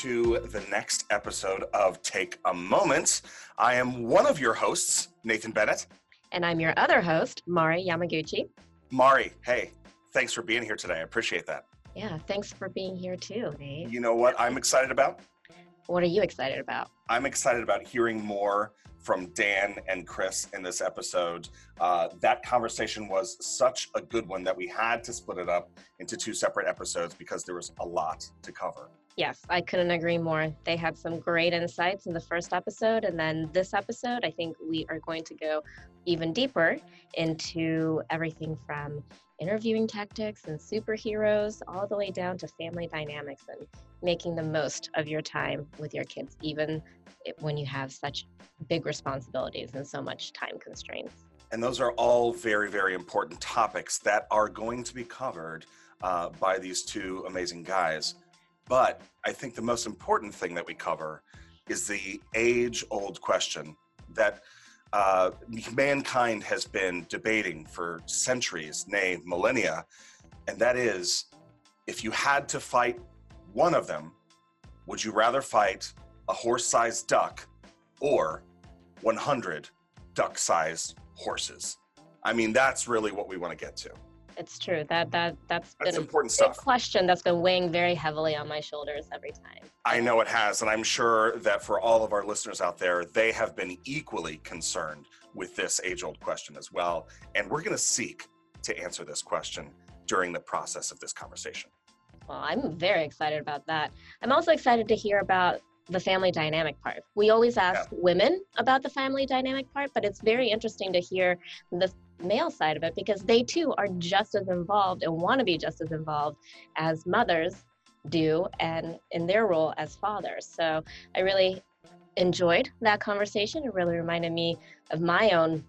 to the next episode of Take a Moment. I am one of your hosts, Nathan Bennett. And I'm your other host, Mari Yamaguchi. Mari, hey, thanks for being here today. I appreciate that. Yeah, thanks for being here too, Nate. You know what I'm excited about? What are you excited about? I'm excited about hearing more from Dan and Chris in this episode. Uh, that conversation was such a good one that we had to split it up into two separate episodes because there was a lot to cover. Yes, I couldn't agree more. They had some great insights in the first episode. And then this episode, I think we are going to go even deeper into everything from interviewing tactics and superheroes all the way down to family dynamics and making the most of your time with your kids, even when you have such big responsibilities and so much time constraints. And those are all very, very important topics that are going to be covered uh, by these two amazing guys. But I think the most important thing that we cover is the age old question that uh, mankind has been debating for centuries, nay, millennia. And that is if you had to fight one of them, would you rather fight a horse sized duck or 100 duck sized horses? I mean, that's really what we want to get to. It's true. That that that's, that's been important a stuff. question that's been weighing very heavily on my shoulders every time. I know it has, and I'm sure that for all of our listeners out there, they have been equally concerned with this age-old question as well. And we're going to seek to answer this question during the process of this conversation. Well, I'm very excited about that. I'm also excited to hear about the family dynamic part. We always ask yeah. women about the family dynamic part, but it's very interesting to hear the male side of it because they too are just as involved and want to be just as involved as mothers do and in their role as fathers. So I really enjoyed that conversation. It really reminded me of my own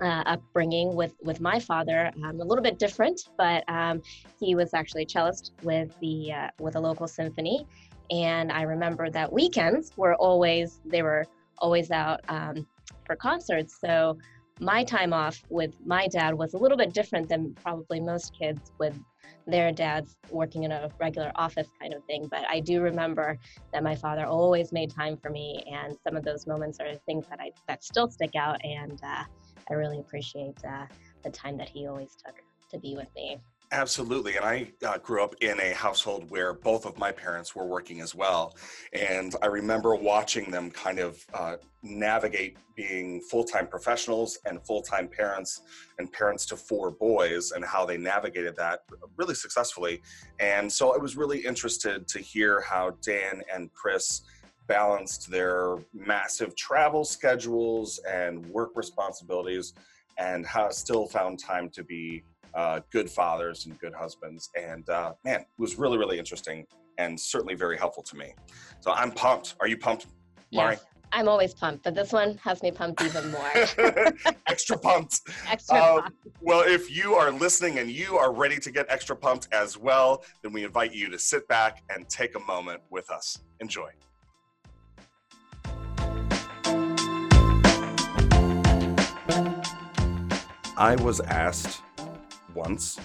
uh, upbringing with with my father. Um, a little bit different, but um, he was actually a cellist with the uh, with a local symphony, and I remember that weekends were always they were always out um, for concerts. So my time off with my dad was a little bit different than probably most kids with their dads working in a regular office kind of thing. But I do remember that my father always made time for me, and some of those moments are things that I that still stick out, and uh, I really appreciate uh, the time that he always took to be with me. Absolutely. And I uh, grew up in a household where both of my parents were working as well. And I remember watching them kind of uh, navigate being full time professionals and full time parents and parents to four boys and how they navigated that really successfully. And so I was really interested to hear how Dan and Chris balanced their massive travel schedules and work responsibilities and how still found time to be uh, good fathers and good husbands. And uh, man, it was really, really interesting and certainly very helpful to me. So I'm pumped. Are you pumped, Mari? Yes, I'm always pumped, but this one has me pumped even more. extra pumped. extra uh, pumped. Well, if you are listening and you are ready to get extra pumped as well, then we invite you to sit back and take a moment with us. Enjoy. I was asked once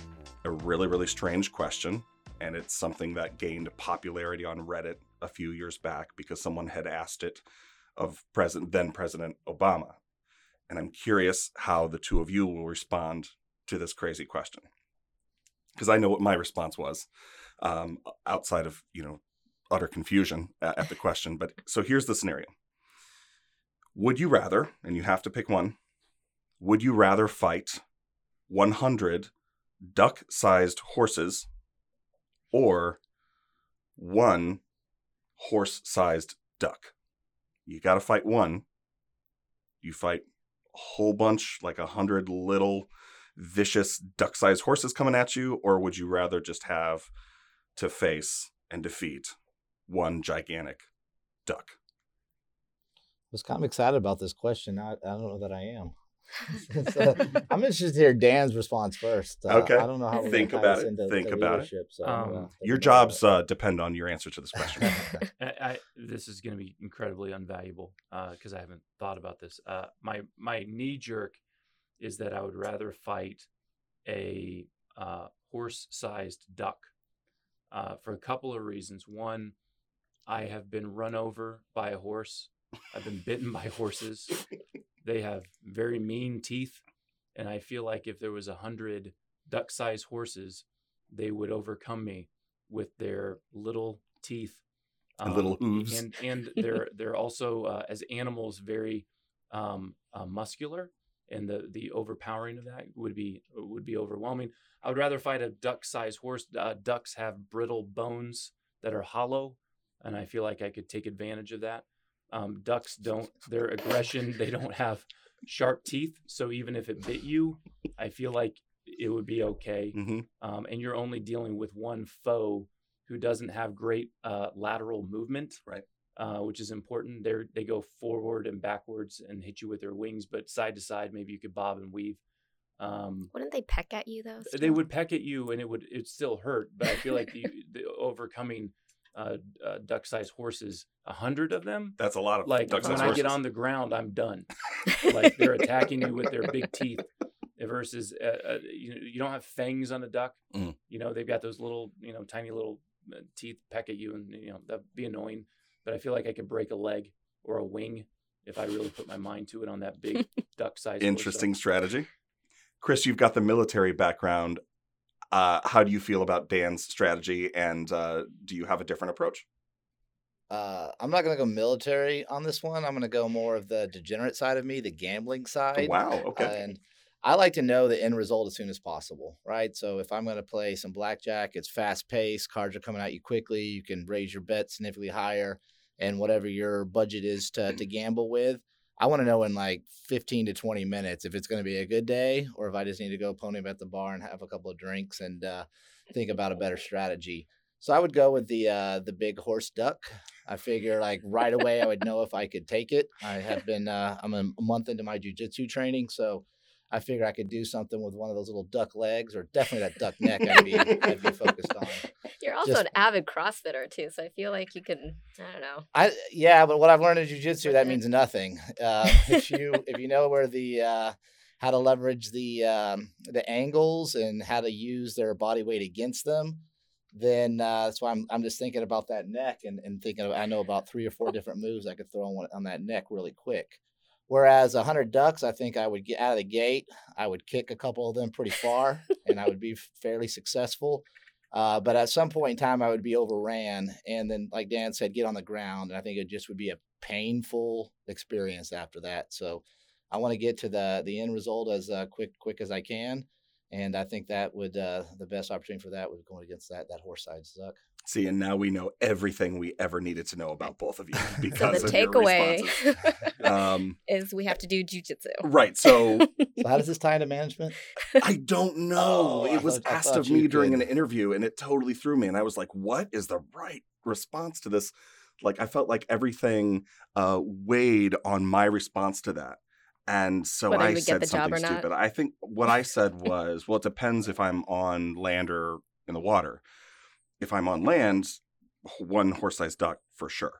a really, really strange question. And it's something that gained popularity on Reddit a few years back because someone had asked it of President then President Obama. And I'm curious how the two of you will respond to this crazy question. Because I know what my response was, um, outside of you know utter confusion at the question. But so here's the scenario: Would you rather, and you have to pick one, would you rather fight 100 duck sized horses or one horse sized duck. You got to fight one. You fight a whole bunch, like a hundred little vicious duck sized horses coming at you, or would you rather just have to face and defeat one gigantic duck? I was kind of excited about this question. I, I don't know that I am so, I'm interested to hear Dan's response first. Uh, okay. I don't know how to think about it. Think about it. So, um, uh, your jobs uh, depend on your answer to this question. I, I, this is going to be incredibly unvaluable because uh, I haven't thought about this. Uh, my my knee jerk is that I would rather fight a uh, horse-sized duck for a couple of reasons. One, I have been run over by a horse. I've been bitten by horses. They have very mean teeth, and I feel like if there was a hundred duck-sized horses, they would overcome me with their little teeth And little hooves. and and they're they're also uh, as animals very um, uh, muscular, and the the overpowering of that would be would be overwhelming. I would rather fight a duck-sized horse. Uh, ducks have brittle bones that are hollow, and I feel like I could take advantage of that. Um, ducks don't their aggression. They don't have sharp teeth, so even if it bit you, I feel like it would be okay. hmm Um, and you're only dealing with one foe who doesn't have great uh, lateral movement, Right. Uh, which is important. They they go forward and backwards and hit you with their wings, but side to side, maybe you could bob and weave. Um, Wouldn't they peck at you though? they would peck at you, and it would it still hurt. But I feel like the, the overcoming uh, uh, duck-sized horses, a hundred of them, That's a lot of like when I get on the ground, I'm done. like they're attacking you with their big teeth versus uh, uh, you, you don't have fangs on a duck Mm. you know they've got those little you know tiny little uh, teeth peck at you and you know that'd be annoying but i feel like i could break a leg or a wing if i really put my mind to it on that big duck size Interesting strategy. Chris, you've got the military background. Uh, how do you feel about Dan's strategy, and uh, do you have a different approach? Uh, I'm not going to go military on this one. I'm going to go more of the degenerate side of me, the gambling side. wow. Okay. And I like to know the end result as soon as possible, right? So if I'm going to play some blackjack, it's fast paced, cards are coming at you quickly, you can raise your bet significantly higher, and whatever your budget is to, to gamble with. I want to know in like 15 to 20 minutes if it's going to be a good day or if I just need to go pony up at the bar and have a couple of drinks and uh, think about a better strategy. So I would go with the uh, the big horse duck. I figure like right away I would know if I could take it. I have been uh, I'm a month into my jujitsu training, so I figure I could do something with one of those little duck legs or definitely that duck neck. I'd be I'd be focused on. You're also just- an avid CrossFitter too, so I feel like you can. I don't know. I yeah, but what I've learned in jujitsu that means nothing. Uh, if you if you know where the uh, how to leverage the um, the angles and how to use their body weight against them, then uh, that's why I'm I'm just thinking about that neck and, and thinking of, I know about three or four different moves I could throw on on that neck really quick. Whereas a hundred ducks, I think I would get out of the gate. I would kick a couple of them pretty far, and I would be fairly successful. Uh, but at some point in time, I would be overran, and then, like Dan said, get on the ground. And I think it just would be a painful experience after that. So, I want to get to the the end result as uh, quick quick as I can, and I think that would uh, the best opportunity for that was going against that that horse side duck. See, and now we know everything we ever needed to know about both of you So because the takeaway. Um, is we have to do jujitsu. right. So So, how does this tie into management? I don't know. Oh, it was thought- asked of me during could- an interview, and it totally threw me. And I was like, "What is the right response to this?" Like, I felt like everything uh, weighed on my response to that, and so Whether I said something stupid. I think what I said was, "Well, it depends if I'm on land or in the water. If I'm on land, one horse-sized duck for sure."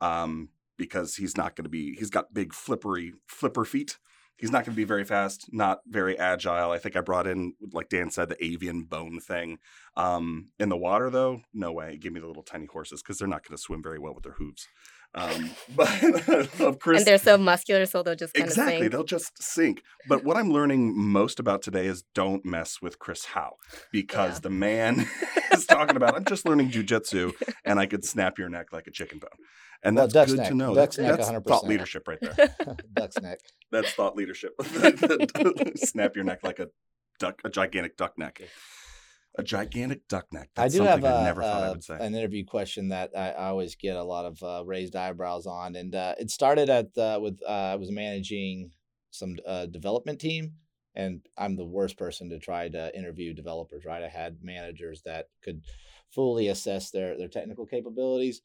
Um, because he's not going to be he's got big flippery flipper feet he's not going to be very fast not very agile i think i brought in like dan said the avian bone thing um, in the water though no way give me the little tiny horses because they're not going to swim very well with their hooves um, but I love Chris. And they're so muscular, so they'll just kind Exactly, of sink. they'll just sink. But what I'm learning most about today is don't mess with Chris Howe because Yeah. the man is talking about. I'm just learning jujitsu, and I could snap your neck like a chicken bone, and Well, that's duck's good neck. to know. Duck's that's neck, that's 100%. thought leadership right there. Duck's neck. That's thought leadership. snap your neck like a duck, a gigantic duck neck, a gigantic duck neck. That's I do something have a, I never thought I uh, would say. an interview question that I, I always get a lot of uh, raised eyebrows on, and uh, it started at uh, with uh, I was managing some uh, development team, and I'm the worst person to try to interview developers. Right, I had managers that could fully assess their their technical capabilities,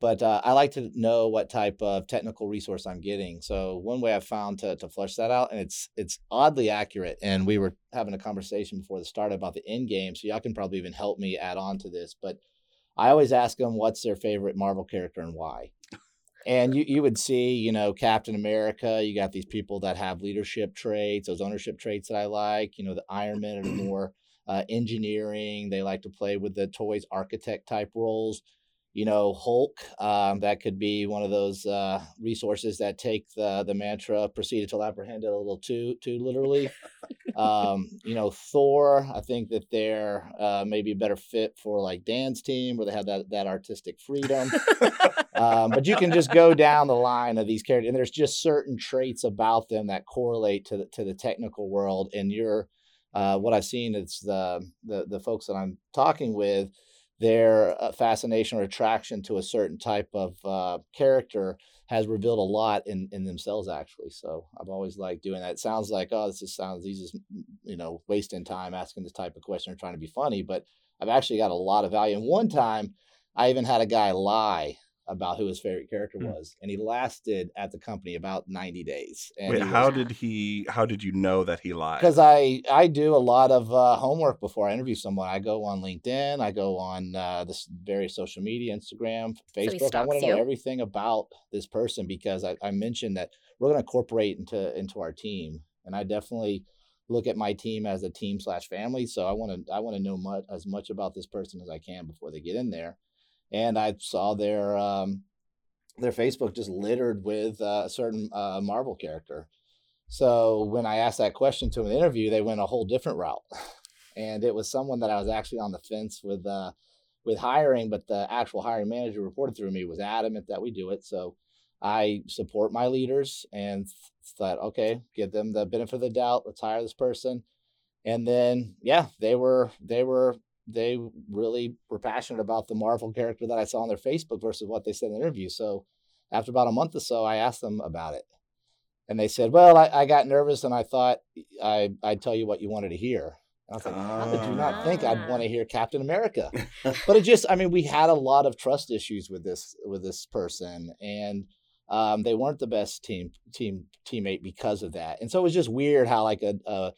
but uh, I like to know what type of technical resource I'm getting. So one way I've found to to flush that out, and it's it's oddly accurate. And we were having a conversation before the start about the end game, so y'all can probably even help me add on to this. But I always ask them what's their favorite Marvel character and why. And you, you would see, you know, Captain America, you got these people that have leadership traits, those ownership traits that I like. You know, the Iron Man are more uh, engineering. They like to play with the toys architect type roles. You know, Hulk. Um, that could be one of those uh, resources that take the the mantra "proceed till apprehended" a little too too literally. um, you know, Thor. I think that they're uh, maybe a better fit for like Dan's team, where they have that that artistic freedom. um, but you can just go down the line of these characters, and there's just certain traits about them that correlate to the, to the technical world. And you're uh, what I've seen is the, the the folks that I'm talking with their uh, fascination or attraction to a certain type of uh, character has revealed a lot in, in themselves actually. So i've always liked doing that. It sounds like oh this just sounds these is you know wasting time asking this type of question or trying to be funny but i've actually got a lot of value. And one time i even had a guy lie about who his favorite character Hmm. was and he lasted at the company about 90 days and Wait, he was- how did he? How did you know that he lied? because I I do a lot of uh, homework before I interview someone. I go on LinkedIn, I go on uh, this various social media, Instagram, he Facebook. I want to know everything about this person because I, I mentioned that we're going to incorporate into into our team, and I definitely look at my team as a team slash family. So I want to I want to know much, as much about this person as I can before they get in there. And I saw their um, their Facebook just littered with uh, a certain uh, Marvel character. So when I asked that question to an interview, they went a whole different route, and it was someone that I was actually on the fence with uh, with hiring, but the actual hiring manager reported through me was adamant that we do it. So I support my leaders and thought, okay, give them the benefit of the doubt. Let's hire this person, and then yeah, they were they were they really were passionate about the Marvel character that I saw on their Facebook versus what they said in the interview. So after about a month or so, I asked them about it. And they said, "Well, I, I got nervous and I thought I I'd tell you what you wanted to hear." And I was like, "How did you not think I'd want to hear Captain America?" but it just, I mean, we had a lot of trust issues with this with this person, and um, they weren't the best team team teammate because of that. And so it was just weird how like a, a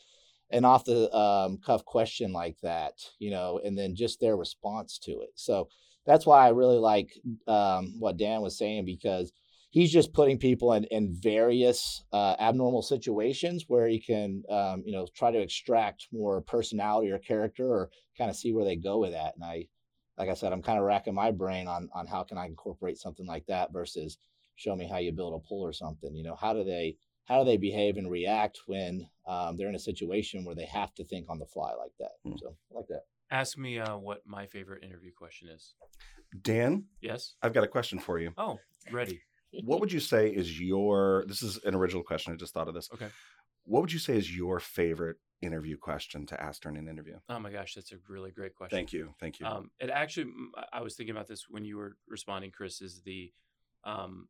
an off the um, cuff question like that, you know, and then just their response to it. So that's why I really like um, what Dan was saying because he's just putting people in, in various uh, abnormal situations where he can, um, you know, try to extract more personality or character or kind of see where they go with that. And I, like I said, I'm kind of racking my brain on on how can I incorporate something like that versus show me how you build a pool or something. You know, how do they how do they behave and react when um, they're in a situation where they have to think on the fly like that? Hmm. So I like that. Ask me uh, what my favorite interview question is. Dan, Yes. I've got a question for you. Oh, ready. What would you say is your? This is an original question. I just thought of this. Okay. What would you say is your favorite interview question to ask during an interview? Oh my gosh, that's a really great question. Thank you. Thank you. Um, it actually, mm, I- I was thinking about this when you were responding, Chris. Is the, um,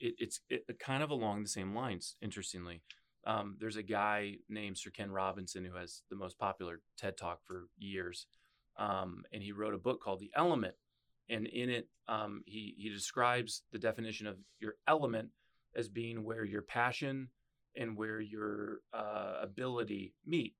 it, it's it, kind of along the same lines. Interestingly, um, there's a guy named Sir Ken Robinson who has the most popular TED Talk for years, um, and he wrote a book called The Element, and in it, um, he he describes the definition of your element as being where your passion and where your uh, ability meet.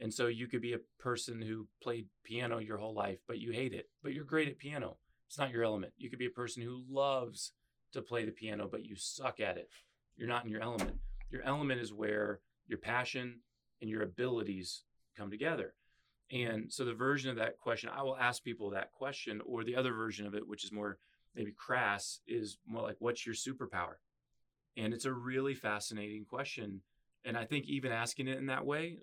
And so you could be a person who played piano your whole life, but you hate it, but you're great at piano. It's not your element. You could be a person who loves to play the piano, but you suck at it. You're not in your element. Your element is where your passion and your abilities come together. And so the version of that question, I will ask people that question, or the other version of it, which is more maybe crass, is more like, what's your superpower? And it's a really fascinating question. And I think even asking it in that way,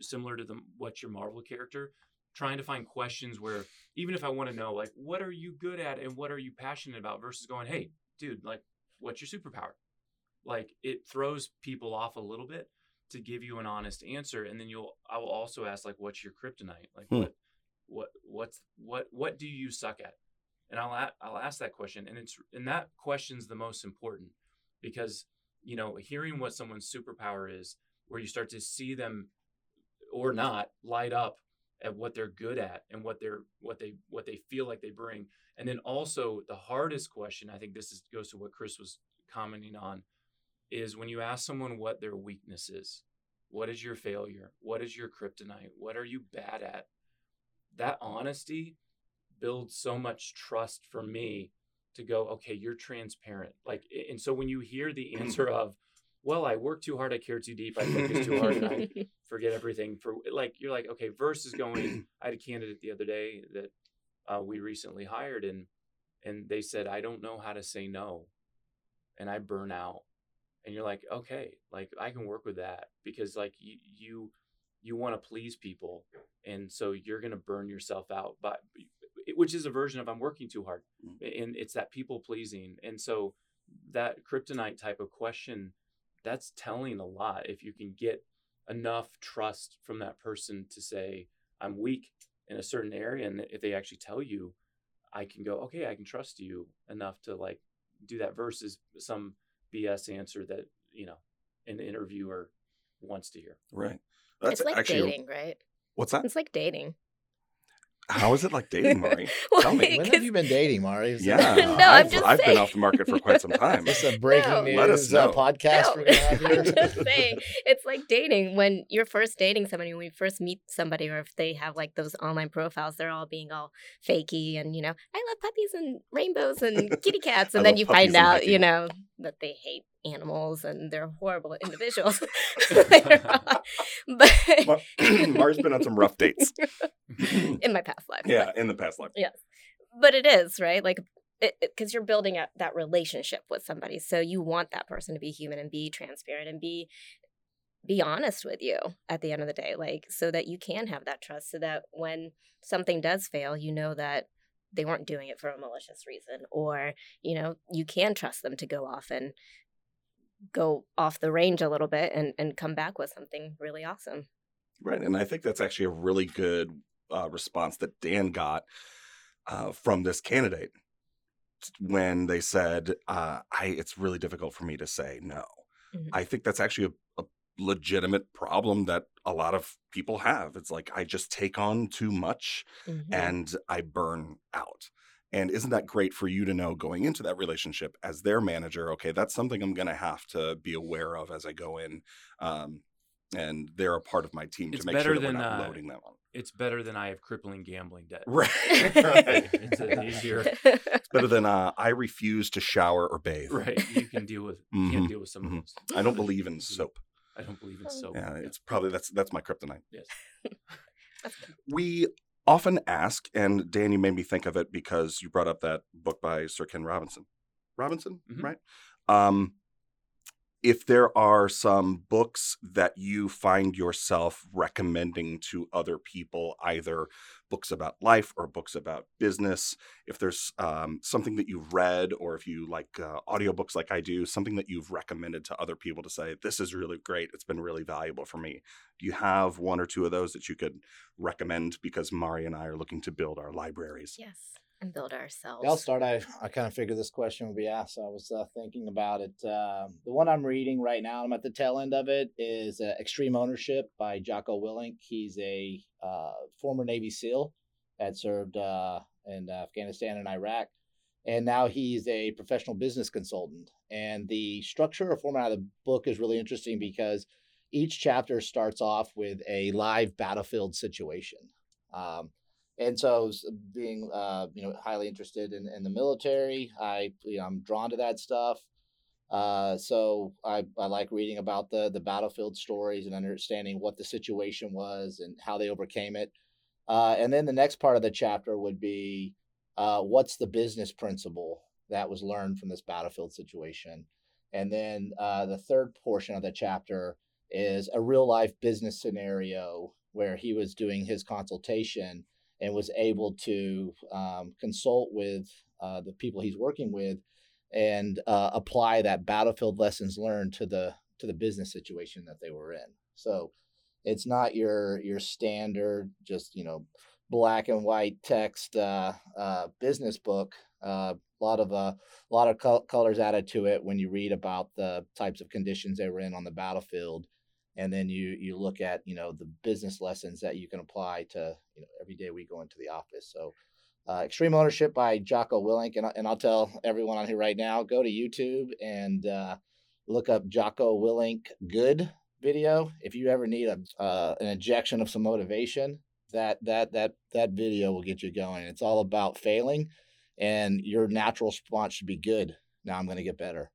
similar to the what's your Marvel character, trying to find questions where even if I want to know, like, what are you good at and what are you passionate about versus going, hey, dude, like, what's your superpower? Like, it throws people off a little bit to give you an honest answer. And then you'll, I will also ask, like, what's your kryptonite? Like, Hmm. what, what, what's, what, what do you suck at? And I'll, a- I'll ask that question. And it's, and that question's the most important because you know hearing what someone's superpower is where you start to see them or not light up at what they're good at and what they're what they what they feel like they bring and then also the hardest question i think this is, goes to what chris was commenting on is when you ask someone what their weakness is what is your failure what is your kryptonite what are you bad at that honesty builds so much trust for me to go, okay, you're transparent. Like, and so when you hear the answer of, well, I work too hard, I care too deep, I focus too hard, and I forget everything for like, you're like, okay, versus going, I had a candidate the other day that uh, we recently hired and, and they said, I don't know how to say no, and I burn out. And you're like, okay, like I can work with that because like you you you want to please people, and so you're gonna burn yourself out. But which is a version of I'm working too hard, Mm. and it's that people pleasing. And so that kryptonite type of question, that's telling a lot. If you can get enough trust from that person to say, I'm weak in a certain area, and if they actually tell you, I can go, okay, I can trust you enough to like do that versus some BS answer that you know an interviewer wants to hear. Right. That's it's like actually dating, right? what's that? It's like dating. How is it like dating, Mari? Well, Tell me. When have you been dating, Mari? Is Yeah, that- No, I'm I've, just I've been off the market for quite some time. Is this a breaking No. news Let us uh, know. podcast No, we're gonna have here? I'm just saying, it's like dating when you're first dating somebody, when you first meet somebody, or if they have like those online profiles, they're all being all fakey and, you know, I love puppies and rainbows and kitty cats. And then you find out, you know, that they hate animals and they're horrible individuals. but Mar- Mari's been on some rough dates. in my past life. yeah, in the past life. Yeah, but it is right like because you're building up that relationship with somebody so you want that person to be human and be transparent and be be honest with you at the end of the day like so that you can have that trust so that when something does fail you know that they weren't doing it for a malicious reason or you know you can trust them to go off and go off the range a little bit and and come back with something really awesome Right. And I think that's actually a really good uh, response that Dan got uh, from this candidate when they said, uh, I, it's really difficult for me to say no. Mhm. I think that's actually a legitimate problem that a lot of people have. It's like, I just take on too much Mhm. and I burn out. And isn't that great for you to know going into that relationship as their manager? Okay, that's something I'm going to have to be aware of as I go in. Um, and they're a part of my team It's to make sure that than, we're not uh, loading them on. It's better than I have crippling gambling debt. Right. right. It's easier. It's better than uh, I refuse to shower or bathe. Right. You can deal with Mhm, can't deal with some mhm. of those. I don't believe in soap. I don't believe in Oh. soap. Yeah, it's probably that's that's my kryptonite. Yes. We often ask, and Dan, you made me think of it because you brought up that book by Sir Ken Robinson. Robinson, Mhm. right? Um, if there are some books that you find yourself recommending to other people, either books about life or books about business, if there's um, something that you've read, or if you like uh, audiobooks like I do, something that you've recommended to other people to say, this is really great, it's been really valuable for me. Do you have one or two of those that you could recommend? Because Mari and I are looking to build our libraries. yes and build ourselves I'll start. I, I kind of figured this question would be asked. So I was uh, thinking about it. Uh, the one I'm reading right now, I'm at the tail end of it, is uh, Extreme Ownership by Jocko Willink. He's a uh, former Navy SEAL that served uh, in Afghanistan and Iraq. And now he's a professional business consultant. And the structure or format of the book is really interesting because each chapter starts off with a live battlefield situation. Um, and so being uh, you know highly interested in, in the military i you know, i'm drawn to that stuff. Uh, so I, I like reading about the the battlefield stories and understanding what the situation was and how they overcame it. Uh, and then the next part of the chapter would be uh, what's the business principle that was learned from this battlefield situation? And then uh, the third portion of the chapter is a real life business scenario where he was doing his consultation and was able to um, consult with uh, the people he's working with and uh, apply that battlefield lessons learned to the to the business situation that they were in. So it's not your your standard just you know black and white text uh, uh, business book. Uh, a lot of a uh, lot of col- colors added to it when you read about the types of conditions they were in on the battlefield and then you you look at you know the business lessons that you can apply to you know every day we go into the office. So uh, extreme ownership by jocko willink and, and i'll tell everyone on here right now go to youtube and uh, look up jocko willink good video. If you ever need a uh, an injection of some motivation that that that that video will get you going. It's all about failing and your natural response should be good. Now i'm going to get better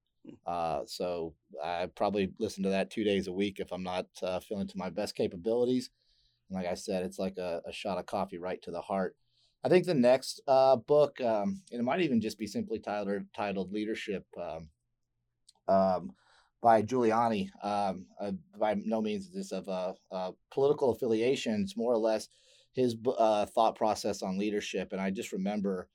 uh, so I probably listen to that two days a week if I'm not uh, feeling to my best capabilities. And like I said, it's like a, a shot of coffee right to the heart. I think the next uh, book, um, and it might even just be simply titled titled Leadership, um, um, by Giuliani. Um, uh, by no means is this of a, a, political affiliation. It's more or less his uh, thought process on leadership. And I just remember,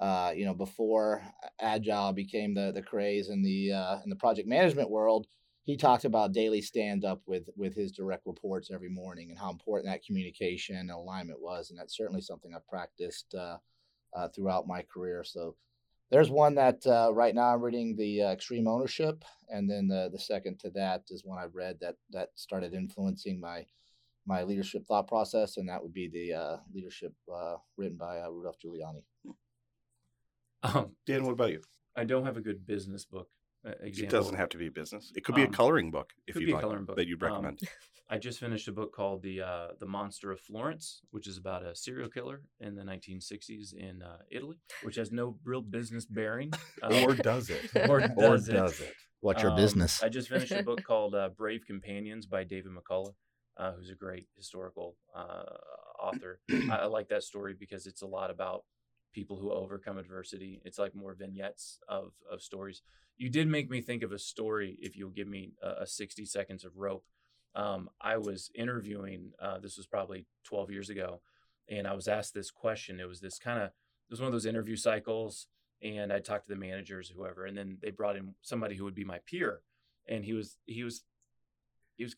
uh, you know, before agile became the the craze in the uh, in the project management world, he talked about daily stand up with with his direct reports every morning and how important that communication and alignment was and that's certainly something i've practiced uh, uh, throughout my career. So there's one that uh, right now i'm reading the uh, extreme ownership and then the, the second to that is one i've read that that started influencing my my leadership thought process and that would be the leadership written by rudolph giuliani um, dan what about you i don't have a good business book example. It doesn't have to be a business. It could be um, a coloring book if you'd like book. that you'd um, recommend. Um, I just finished a book called the uh, the Monster of Florence, which is about a serial killer in the 1960s in uh, Italy, which has no real business bearing. Um, or does it? Or does, or it? does it? What's your um, business? I just finished a book called uh, Brave Companions by David McCullough, uh, who's a great historical uh, author. I, I like that story because it's a lot about people who overcome adversity. It's like more vignettes of of stories you did make me think of a story. If you'll give me a, a 60 seconds of rope, um, I was interviewing. Uh, this was probably 12 years ago, and I was asked this question. It was this kind of it was one of those interview cycles, and I talked to the managers, whoever, and then they brought in somebody who would be my peer, and he was he was he was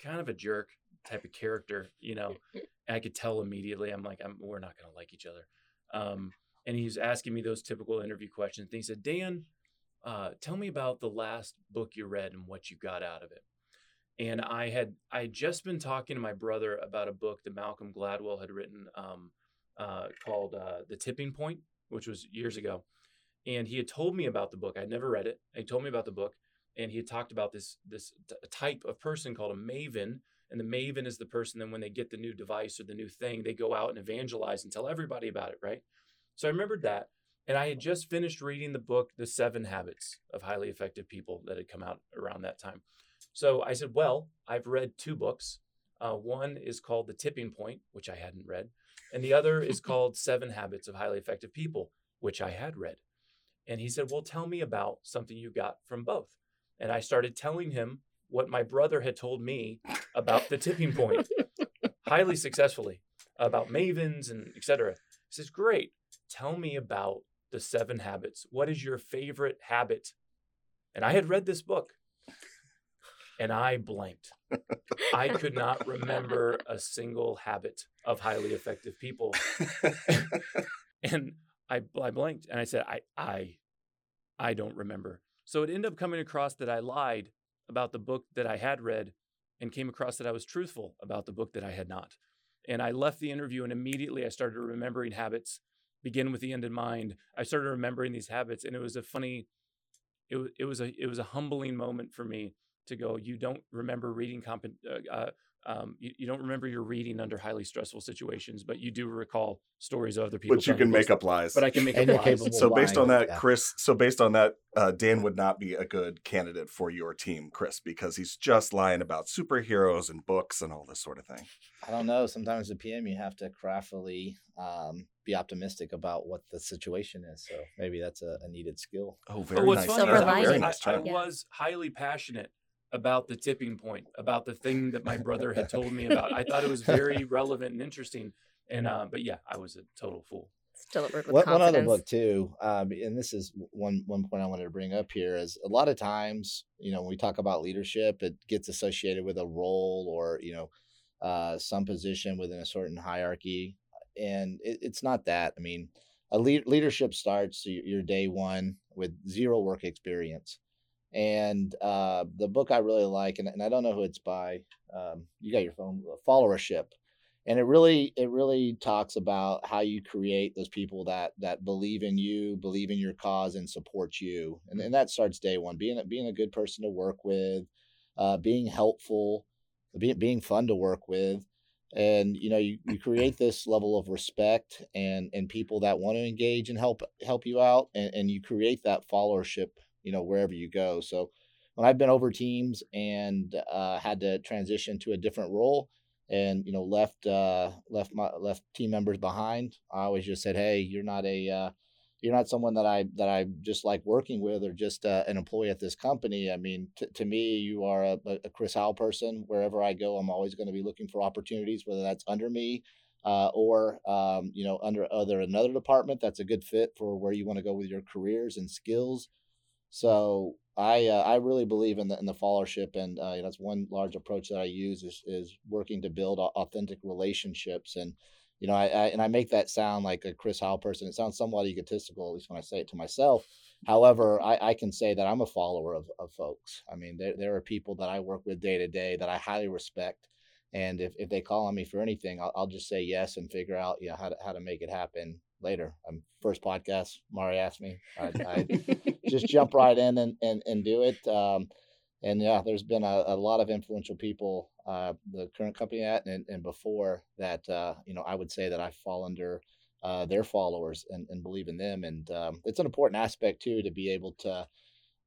kind of a jerk type of character, you know. I could tell immediately. I'm like, I'm, we're not going to like each other. Um, and he's asking me those typical interview questions. And he said, Dan, uh, tell me about the last book you read and what you got out of it. And I had I had just been talking to my brother about a book that Malcolm Gladwell had written um, uh, called uh, The Tipping Point, which was years ago. And he had told me about the book. I'd never read it. He told me about the book, and he had talked about this this t- type of person called a maven. And the maven is the person then when they get the new device or the new thing, they go out and evangelize and tell everybody about it, right? So I remembered that. And I had just finished reading the book, The Seven Habits of Highly Effective People, that had come out around that time. So I said, Well, I've read two books. Uh, one is called The Tipping Point, which I hadn't read, and the other is called Seven Habits of Highly Effective People, which I had read. And he said, Well, tell me about something you got from both. And I started telling him what my brother had told me about the tipping point, highly successfully, about mavens and etc. He says, Great. Tell me about the seven habits. What is your favorite habit? And I had read this book and I blanked. I could not remember a single habit of highly effective people. and I, I blanked and I said, I, I, I don't remember. So it ended up coming across that I lied about the book that I had read and came across that I was truthful about the book that I had not. And I left the interview and immediately I started remembering habits begin with the end in mind. I started remembering these habits, and it was a funny, it was it was a it was a humbling moment for me to go. You don't remember reading comp, uh, uh, um, you, you, don't remember your reading under highly stressful situations, but you do recall stories of other people. But you can make up lies. But I can make up lies. So based on that, yeah. Chris. So based on that, uh, Dan would not be a good candidate for your team, Chris, because he's just lying about superheroes and books and all this sort of thing. I don't know. Sometimes the PM you have to craftily um, be optimistic about what the situation is. So maybe that's a, a needed skill. Oh, very oh, nice. Funny, very nice I, I was highly passionate about the tipping point, about the thing that my brother had told me about. I thought it was very relevant and interesting. And uh, but yeah, I was a total fool. Still at work with one, one other book too, um, and this is one one point I wanted to bring up here is a lot of times, you know, when we talk about leadership, it gets associated with a role or you know uh, some position within a certain hierarchy, and it, it's not that. I mean, a le- leadership starts your day one with zero work experience and uh, the book I really like, and, and, I don't know who it's by. Um, you got your phone uh, followership, and it really it really talks about how you create those people that that believe in you, believe in your cause, and support you. And, and that starts day one. Being being a good person to work with, uh, being helpful, being being fun to work with. And you know you, you create this level of respect and and people that want to engage and help help you out and, and you create that followership you know, wherever you go. So when I've been over teams and uh, had to transition to a different role, and you know left uh, left my left team members behind. I always just said, hey, you're not a uh, you're not someone that I that I just like working with or just uh, an employee at this company. I mean, t- to me, you are a, a Chris Howell person. Wherever I go, I'm always going to be looking for opportunities, whether that's under me uh, or um, you know under other another department that's a good fit for where you want to go with your careers and skills. So I uh, I really believe in the in the followership, and uh, that's one large approach that I use is is working to build authentic relationships and you know, I, I, and I make that sound like a Chris Howell person. It sounds somewhat egotistical, at least when I say it to myself. However, I, I can say that I'm a follower of, of folks. I mean, there, there are people that I work with day to day that I highly respect. And if, if they call on me for anything, I'll, I'll just say yes and figure out, you know, how to, how to make it happen later. Um, first podcast, Mari asked me, I, I just jump right in and, and, and do it. Um, and yeah, there's been a, a lot of influential people, uh, the current company at and, and before that, uh, you know, I would say that I fall under uh, their followers and, and believe in them. And um, it's an important aspect too to be able to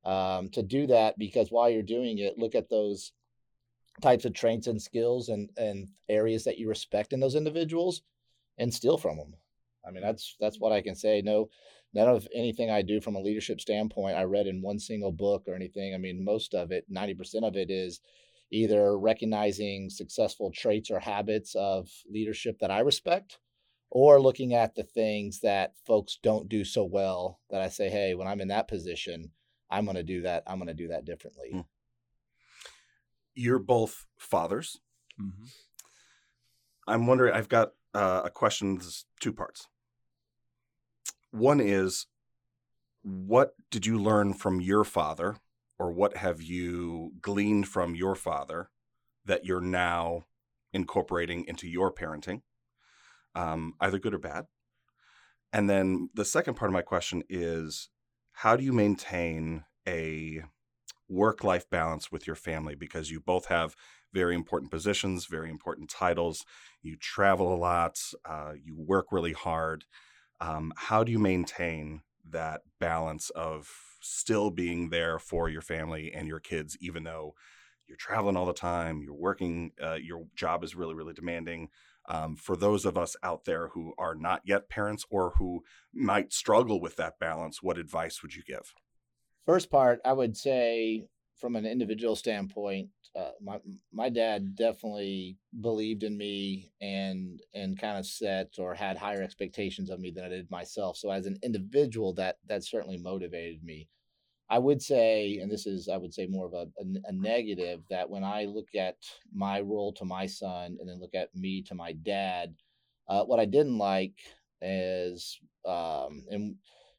um, to do that because while you're doing it, look at those types of traits and skills and and areas that you respect in those individuals and steal from them. I mean, that's that's what I can say. No, none of anything I do from a leadership standpoint I read in one single book or anything. I mean, most of it, 90% of it is either recognizing successful traits or habits of leadership that I respect or looking at the things that folks don't do so well that I say, hey, when I'm in that position, I'm going to do that. I'm going to do that differently. Mm. You're both fathers. Mm-hmm. I'm wondering, I've got uh, a question, this two parts. One is what did you learn from your father, or what have you gleaned from your father that you're now incorporating into your parenting, um, either good or bad? And then the second part of my question is how do you maintain a work life balance with your family? Because you both have very important positions, very important titles. You travel a lot, uh, you work really hard um, how do you maintain that balance of still being there for your family and your kids, even though you're traveling all the time, you're working, uh, your job is really, really demanding. Um, for those of us out there who are not yet parents or who might struggle with that balance, what advice would you give? First part, I would say from an individual standpoint, uh, my my dad definitely believed in me and and kind of set or had higher expectations of me than I did myself. So as an individual, that that certainly motivated me. I would say, and this is I would say more of a, a, a negative, that when I look at my role to my son and then look at me to my dad, uh, what I didn't like is um, and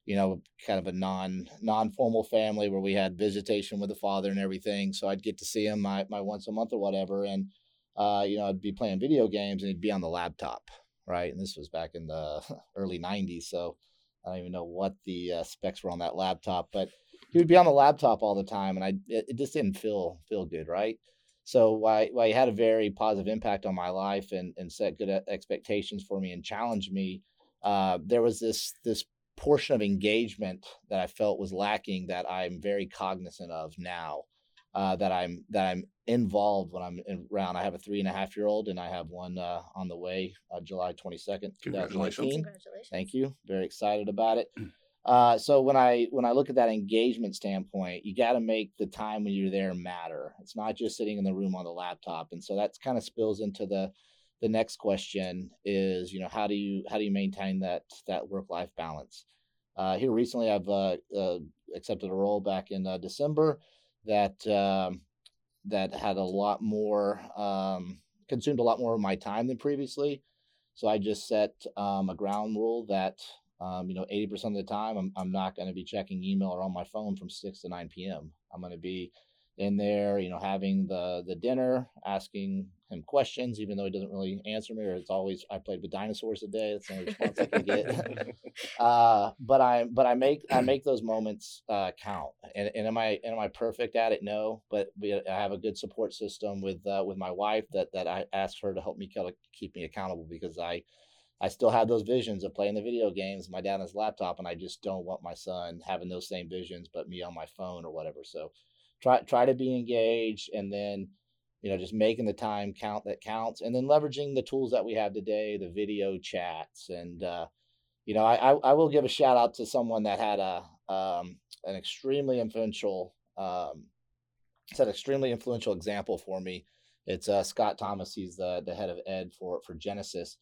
you know, kind of a non non formal family where we had visitation with the father and everything. So I'd get to see him my, my once a month or whatever, and uh, you know, I'd be playing video games and he'd be on the laptop, right? And this was back in the early '90s, so I don't even know what the uh, specs were on that laptop, but he would be on the laptop all the time, and I it, it just didn't feel feel good, right? So while, while he had a very positive impact on my life and, and set good expectations for me and challenged me, uh, there was this this portion of engagement that I felt was lacking that I'm very cognizant of now. Uh, that I'm that I'm involved when I'm in, around. I have a three and a half year old, and I have one uh, on the way, uh, July 22nd, Congratulations. Congratulations! Thank you. Very excited about it. Uh, so when I when I look at that engagement standpoint, you got to make the time when you're there matter. It's not just sitting in the room on the laptop, and so that kind of spills into the the next question is you know how do you how do you maintain that that work life balance? Uh, here recently i've uh, uh, accepted a role back in uh, december that um, that had a lot more um, consumed a lot more of my time than previously. So i just set um, a ground rule that um, you know 80% of the time i'm, I'm not going to be checking email or on my phone from 6 to 9 p.m i'm going to be in there, you know, having the the dinner, asking him questions, even though he doesn't really answer me, or it's always I played with dinosaurs today. That's the only response I can get. uh, but I but I make I make those moments uh, count. And, and am I am I perfect at it? No, but we, I have a good support system with uh, with my wife that that I ask her to help me keep me accountable because I. I still have those visions of playing the video games, my dad on his laptop, and I just don't want my son having those same visions, but me on my phone or whatever. So, try try to be engaged and then you know, just making the time count that counts, and then leveraging the tools that we have today, the video chats, and uh, you know, I, I will give a shout out to someone that had a um, an extremely influential um, extremely influential example for me. It's uh, Scott Thomas. He's the the head of ed for for Genesis,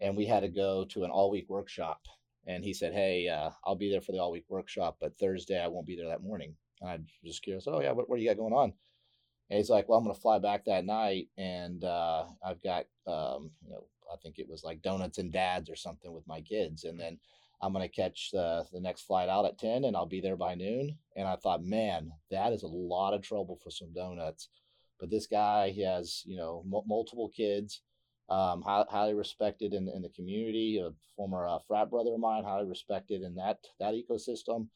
and we had to go to an all week workshop. And he said, "Hey, uh, I'll be there for the all week workshop, but Thursday I won't be there that morning." And I'm just curious. Oh yeah, what what do you got going on? And he's like, "Well, I'm going to fly back that night, and uh, I've got um, you know, I think it was like donuts and dads or something with my kids, and then." I'm going to catch the, the next flight out at 10 and I'll be there by noon. And I thought, man, that is a lot of trouble for some donuts. But this guy, he has, you know, m- multiple kids, um, high, highly respected in, in the community, a former uh, frat brother of mine, highly respected in that, that ecosystem.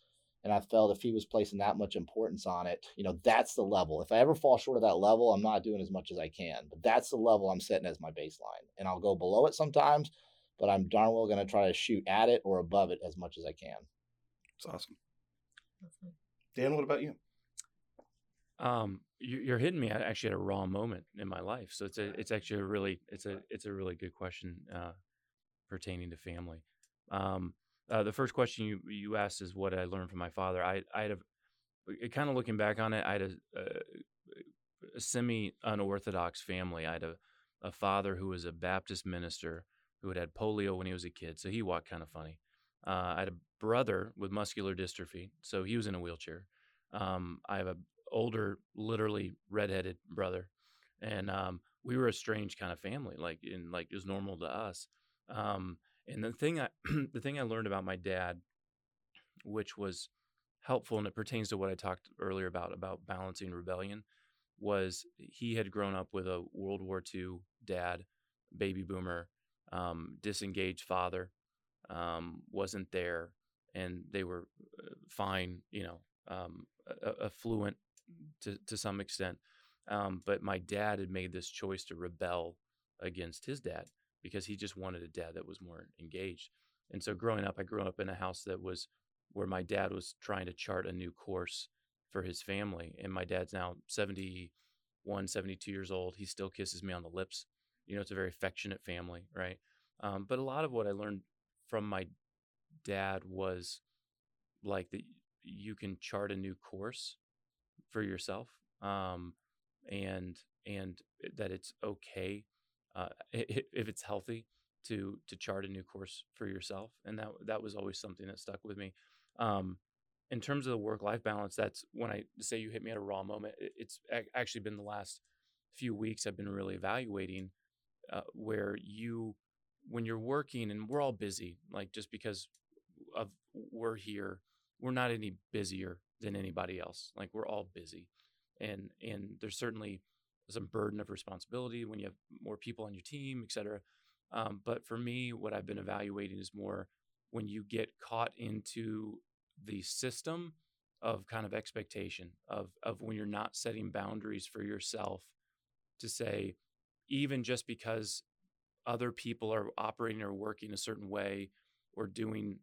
And I felt if he was placing that much importance on it, you know, that's the level. If I ever fall short of that level, I'm not doing as much as I can. But that's the level I'm setting as my baseline. And I'll go below it sometimes but I'm darn well going to try to shoot at it or above it as much as I can. It's awesome. awesome. Dan, what about you? Um, you, are hitting me I actually at a raw moment in my life, so it's a it's actually a really it's a it's a really good question uh, pertaining to family. Um, uh, the first question you you asked is what I learned from my father. I I had a kind of looking back on it, I had a, a, semi unorthodox family. I had a a father who was a Baptist minister who had had polio when he was a kid, so he walked kind of funny. Uh, I had a brother with muscular dystrophy, so he was in a wheelchair. Um, I have a older, literally redheaded brother, and um, we were a strange kind of family. Like, in like it was normal to us. Um, and the thing I the thing I learned about my dad, which was helpful, and it pertains to what I talked earlier about about balancing rebellion, was he had grown up with a World War II dad, baby boomer, um, disengaged father um, wasn't there, and they were uh, fine, you know, um, affluent to to some extent. Um, but my dad had made this choice to rebel against his dad because he just wanted a dad that was more engaged. And so growing up, I grew up in a house that was where my dad was trying to chart a new course for his family. And my dad's now 71, 72 years old. He still kisses me on the lips you know, it's a very affectionate family, right? Um, but a lot of what I learned from my dad was like that you can chart a new course for yourself, um, and and that it's okay uh, if it's healthy to to chart a new course for yourself, and that that was always something that stuck with me. Um, in terms of the work life balance, that's when I say you hit me at a raw moment. It's actually been the last few weeks I've been really evaluating uh, where you when you're working and we're all busy like just because of we're here we're not any busier than anybody else like we're all busy and and there's certainly some burden of responsibility when you have more people on your team et cetera um, but for me what i've been evaluating is more when you get caught into the system of kind of expectation of of when you're not setting boundaries for yourself to say even just because other people are operating or working a certain way or doing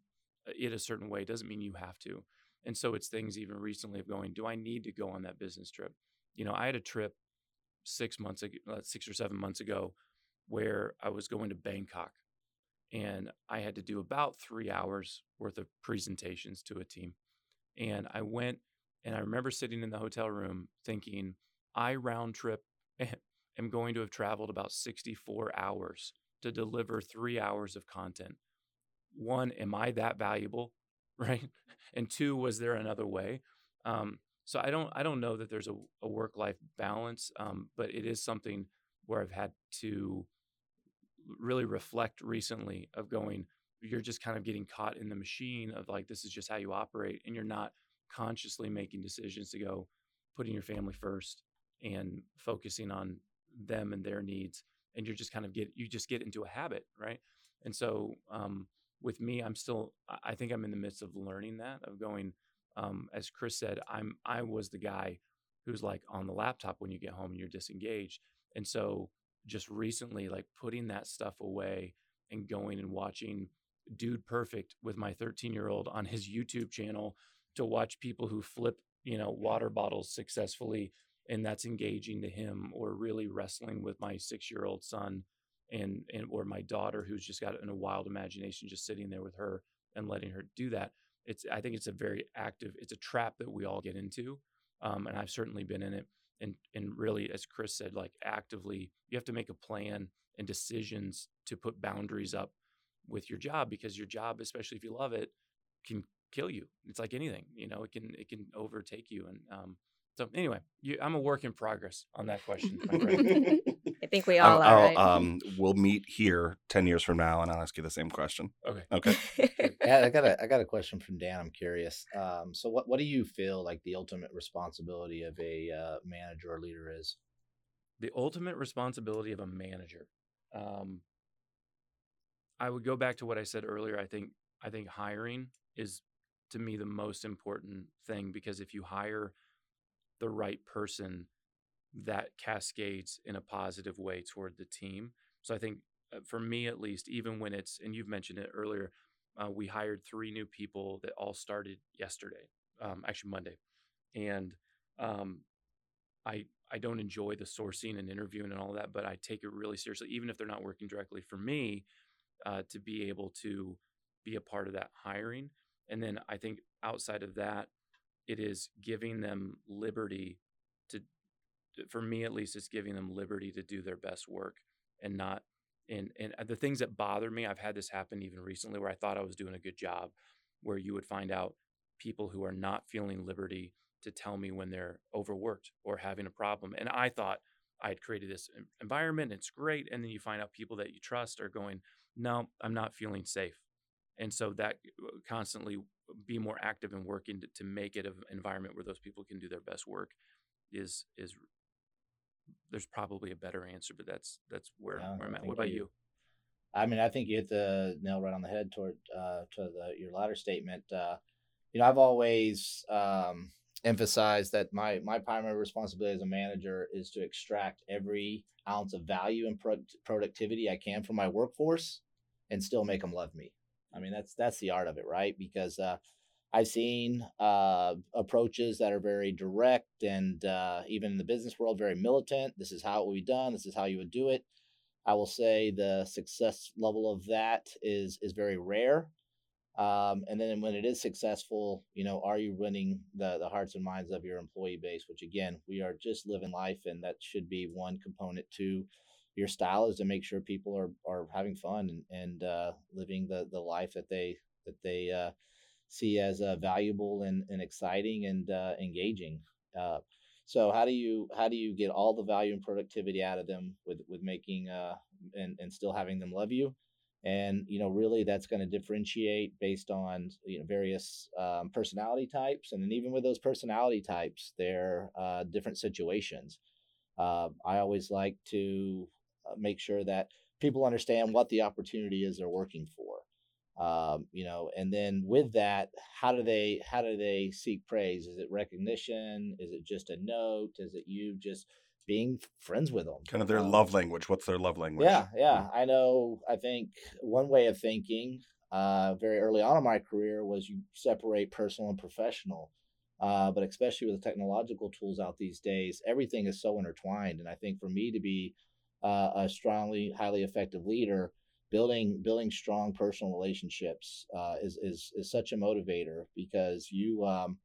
uh, it a certain way doesn't mean you have to. And so it's things even recently of going, do I need to go on that business trip? You know, I had a trip six months ago, uh, six or seven months ago, where I was going to Bangkok, and I had to do about three hours worth of presentations to a team. And I went, and I remember sitting in the hotel room thinking, I round trip am going to have traveled about 64 hours to deliver three hours of content. One, am I that valuable? Right. And two, was there another way? Um, so I don't I don't know that there's a, a work life balance, um, but it is something where I've had to really reflect recently of going, you're just kind of getting caught in the machine of like this is just how you operate, and you're not consciously making decisions to go putting your family first and focusing on them and their needs and you're just kind of get you just get into a habit right? And so um, with me i'm still i think i'm in the midst of learning that of going um, as chris said i'm i was the guy who's like on the laptop when you get home and you're disengaged. And so just recently like putting that stuff away and going and watching dude perfect with my 13 year old on his youtube channel to watch people who flip you know water bottles successfully and that's engaging to him or really wrestling with my six year old son and and or my daughter who's just got in a wild imagination just sitting there with her and letting her do that it's i think it's a very active it's a trap that we all get into um, and i've certainly been in it and and really as chris said like actively you have to make a plan and decisions to put boundaries up with your job because your job especially if you love it can kill you it's like anything you know it can it can overtake you and um, so anyway, you, I'm a work in progress on that question. I think we all are. Right? Um, we'll meet here ten years from now, and I'll ask you the same question. Okay. Okay. yeah, I got a I got a question from Dan. I'm curious. Um, so what what do you feel like the ultimate responsibility of a uh, manager or leader is? The ultimate responsibility of a manager. Um, I would go back to what I said earlier. I think I think hiring is to me the most important thing because if you hire the right person that cascades in a positive way toward the team. So I think uh, for me at least, even when it's, and you've mentioned it earlier, uh, we hired three new people that all started yesterday, um, actually Monday. And um, I, I don't enjoy the sourcing and interviewing and all that, but I take it really seriously, even if they're not working directly for me, uh, to be able to be a part of that hiring. And then I think outside of that, it is giving them liberty for me at least it's giving them liberty to do their best work and not and and uh, the things that bother me i've had this happen even recently where i thought i was doing a good job where you would find out people who are not feeling liberty to tell me when they're overworked or having a problem and i thought i had created this environment it's great and then you find out people that you trust are going no i'm not feeling safe. And so that uh, constantly be more active in working to, to make it an environment where those people can do their best work is is there's probably a better answer but that's that's where, yeah, where i'm at. What about you, you, i mean i think you hit the nail right on the head toward uh to the your latter statement uh you know i've always um emphasized that my my primary responsibility as a manager is to extract every ounce of value and pro- productivity i can from my workforce and still make them love me. I mean, that's that's the art of it, right? Because uh, I've seen uh, approaches that are very direct and uh, even in the business world, very militant. This is how it will be done. This is how you would do it. I will say the success level of that is is very rare. Um, and then when it is successful, you know, are you winning the the hearts and minds of your employee base? Which again, we are just living life, and that should be one component to your style is to make sure people are are having fun and, and uh, living the the life that they that they uh, see as uh, valuable and, and exciting and uh, engaging. Uh, so how do you how do you get all the value and productivity out of them with with making uh, and and still having them love you? And you know, really, that's going to differentiate based on you know various um, personality types, and then even with those personality types, they're different situations. Uh, I always like to uh, make sure that people understand what the opportunity is they're working for. Um, you know, and then with that, how do they how do they seek praise? Is it recognition? Is it just a note? Is it you just being friends with them? Kind of their um, love language. What's their love language? Yeah, yeah. I know. I think one way of thinking, uh, very early on in my career, was you separate personal and professional. Uh, but especially with the technological tools out these days, everything is so intertwined. And I think for me to be uh, a strongly, highly effective leader, building building strong personal relationships uh, is is is such a motivator because you um,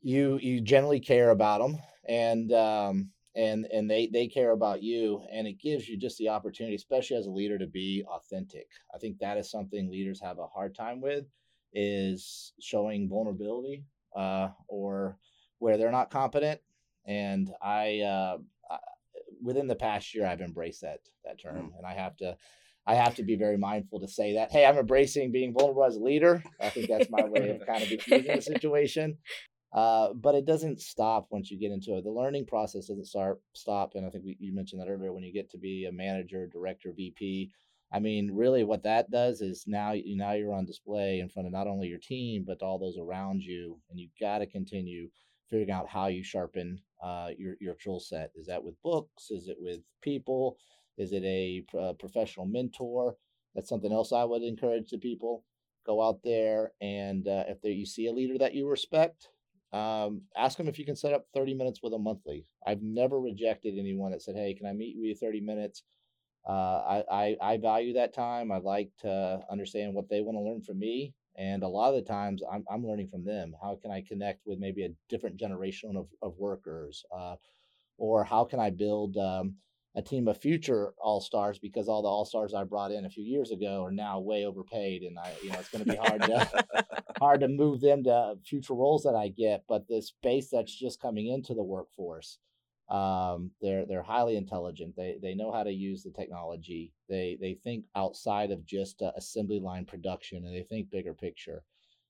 you you generally care about them and um, and and they they care about you and it gives you just the opportunity especially as a leader to be authentic. I think that is something leaders have a hard time with is showing vulnerability uh, or where they're not competent and i uh, within the past year, I've embraced that that term, mm. and I have to. I have to be very mindful to say that. Hey, I'm embracing being vulnerable as a leader. I think that's my way of kind of diffusing the situation. Uh, but it doesn't stop once you get into it. The learning process doesn't start stop. And I think we, you mentioned that earlier. When you get to be a manager, director, VP, I mean, really, what that does is now now you're on display in front of not only your team but all those around you, and you got to continue figuring out how you sharpen uh, your your tool set. Is that with books? Is it with people? Is it a uh, professional mentor? That's something else I would encourage the people. Go out there and uh, if there, you see a leader that you respect, um, ask them if you can set up 30 minutes with them monthly. I've never rejected anyone that said, Hey, can I meet with you 30 minutes? Uh, I, I, I value that time. I like to understand what they want to learn from me. And a lot of the times I'm, I'm learning from them. How can I connect with maybe a different generation of, of workers? Uh, or how can I build um, a team of future all stars because all the all stars I brought in a few years ago are now way overpaid, and I, you know, it's going to be hard to hard to move them to future roles that I get. But this base that's just coming into the workforce, um, they're they're highly intelligent. They they know how to use the technology. They they think outside of just uh, assembly line production, and they think bigger picture.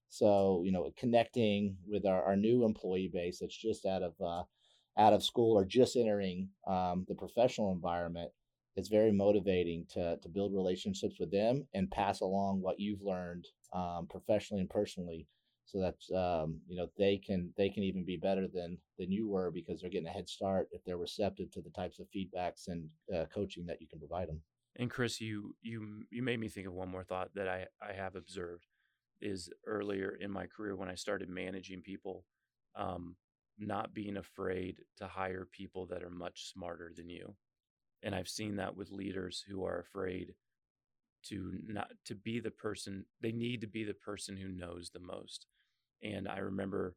So you know, connecting with our, our new employee base that's just out of uh, out of school or just entering um, the professional environment, it's very motivating to to build relationships with them and pass along what you've learned um, professionally and personally, so that um, you know they can they can even be better than than you were because they're getting a head start if they're receptive to the types of feedbacks and uh, coaching that you can provide them. And Chris, you you you made me think of one more thought that I I have observed is earlier in my career when I started managing people. Um, not being afraid to hire people that are much smarter than you. And I've seen that with leaders who are afraid to not to be the person they need to be the person who knows the most. And I remember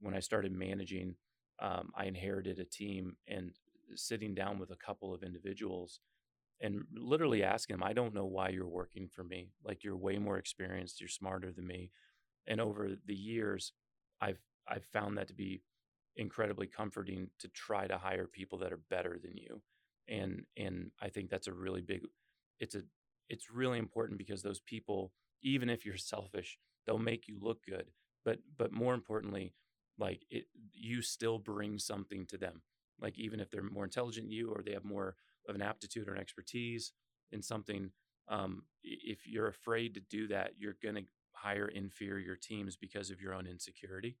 when I started managing, um, I inherited a team and sitting down with a couple of individuals and literally asking them, I don't know why you're working for me. Like you're way more experienced, you're smarter than me. And over the years, I've I've found that to be incredibly comforting to try to hire people that are better than you and and i think that's a really big it's a it's really important because those people even if you're selfish they'll make you look good but but more importantly like it you still bring something to them. Like even if they're more intelligent than you or they have more of an aptitude or an expertise in something um, if you're afraid to do that you're going to hire inferior teams because of your own insecurity.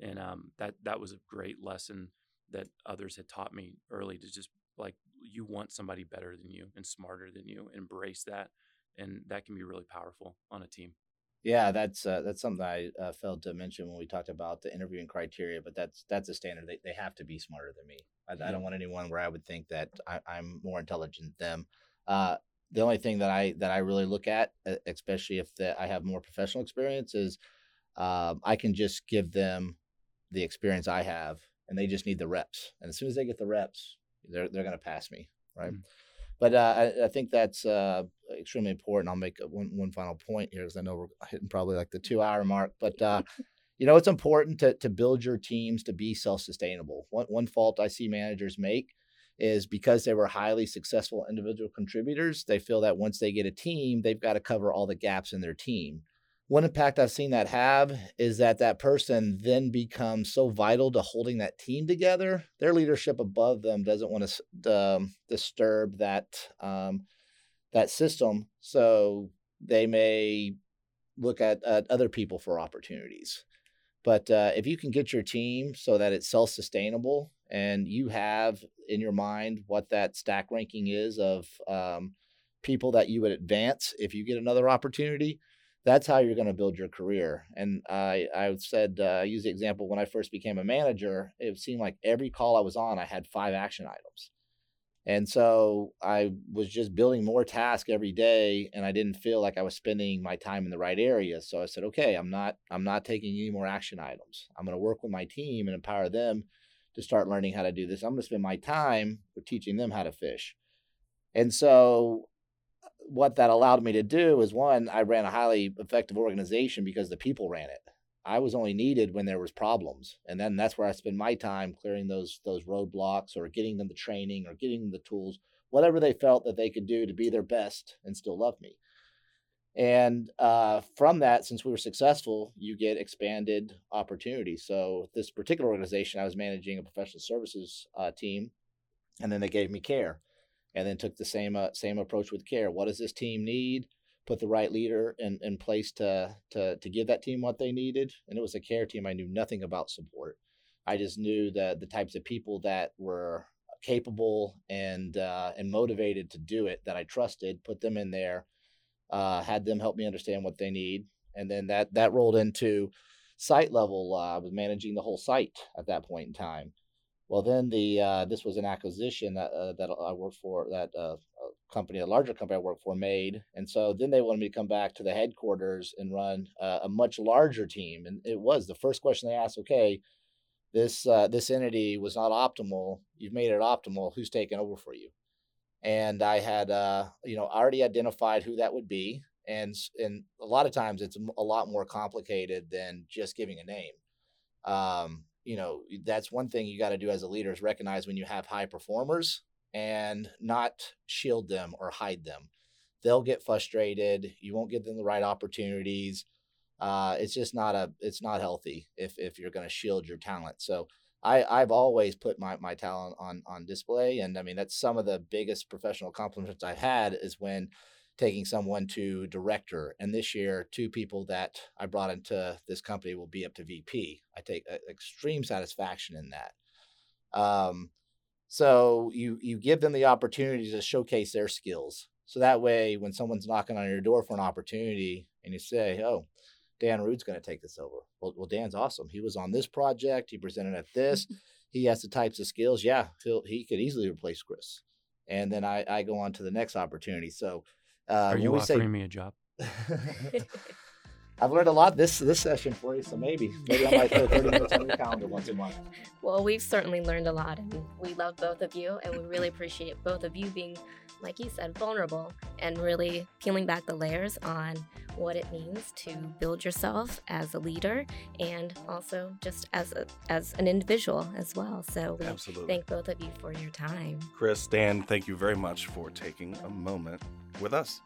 And um, that that was a great lesson that others had taught me early to just like you want somebody better than you and smarter than you. Embrace that and that can be really powerful on a team yeah that's uh, that's something i uh, failed to mention when we talked about the interviewing criteria but that's that's a standard they, they have to be smarter than me I, yeah. I don't want anyone where i would think that I, am more intelligent than them uh, the only thing that i that i really look at especially if the, i have more professional experience is um, i can just give them the experience I have, and they just need the reps. And as soon as they get the reps, they're they're going to pass me, right? Mm-hmm. But uh, I, I, think that's uh, extremely important. I'll make one one final point here, because I know we're hitting probably like the two hour mark. But uh, you know, it's important to to build your teams to be self sustainable. One one fault I see managers make is because they were highly successful individual contributors, they feel that once they get a team, they've got to cover all the gaps in their team one impact I've seen that have is that that person then becomes so vital to holding that team together. Their leadership above them doesn't want to um, disturb that um, that system, so they may look at, at other people for opportunities. But uh, if you can get your team so that it's self sustainable and you have in your mind what that stack ranking is of um, people that you would advance if you get another opportunity that's how you're going to build your career. And I, I said, uh, I use the example when I first became a manager, it seemed like every call I was on, I had five action items. And so I was just building more tasks every day and I didn't feel like I was spending my time in the right area. So I said, okay, I'm not, I'm not taking any more action items. I'm going to work with my team and empower them to start learning how to do this. I'm going to spend my time with teaching them how to fish. And so what that allowed me to do is one, I ran a highly effective organization because the people ran it. I was only needed when there was problems, and then that's where I spend my time clearing those those roadblocks or getting them the training or getting them the tools, whatever they felt that they could do to be their best and still love me. And uh, from that, since we were successful, you get expanded opportunities. So this particular organization, I was managing a professional services uh, team, and then they gave me care and then took the same uh, same approach with care. What does this team need? Put the right leader in, in place to, to to give that team what they needed. And it was a care team. I knew nothing about support. I just knew that the types of people that were capable and uh, and motivated to do it that I trusted. Put them in there. Uh, had them help me understand what they need, and then that that rolled into site level. Uh, I was managing the whole site at that point in time. Well, then the uh, this was an acquisition that uh, that I worked for that uh, company, a larger company I worked for, made, and so then they wanted me to come back to the headquarters and run uh, a much larger team. And it was the first question they asked. Okay, this uh, this entity was not optimal. You've made it optimal. Who's taking over for you? And I had uh, you know already identified who that would be, and and a lot of times it's a lot more complicated than just giving a name. Um, you know that's one thing you got to do as a leader is recognize when you have high performers and not shield them or hide them. They'll get frustrated you won't give them the right opportunities uh, it's just not a it's not healthy if if you're going to shield your talent. So I, I've always put my, my talent on on display and I mean that's some of the biggest professional compliments I've had is when taking someone to director. And this year, two people that I brought into this company will be up to VP. I take extreme satisfaction in that. Um, so you you give them the opportunity to showcase their skills. So that way, when someone's knocking on your door for an opportunity, and you say, "Oh, Dan Rude's going to take this over," well, well, Dan's awesome. He was on this project. He presented at this. he has the types of skills. Yeah, he he could easily replace Chris. And then I, I go on to the next opportunity. So uh, Are you offering say, me a job? I've learned a lot this this session for you, so maybe maybe I might put 30 minutes on your calendar once a month. Well, we've certainly learned a lot, and we love both of you, and we really appreciate both of you being, like you said, vulnerable and really peeling back the layers on what it means to build yourself as a leader and also just as a, as an individual as well. So we Absolutely. thank both of you for your time. Chris, Dan, thank you very much for taking a moment with us.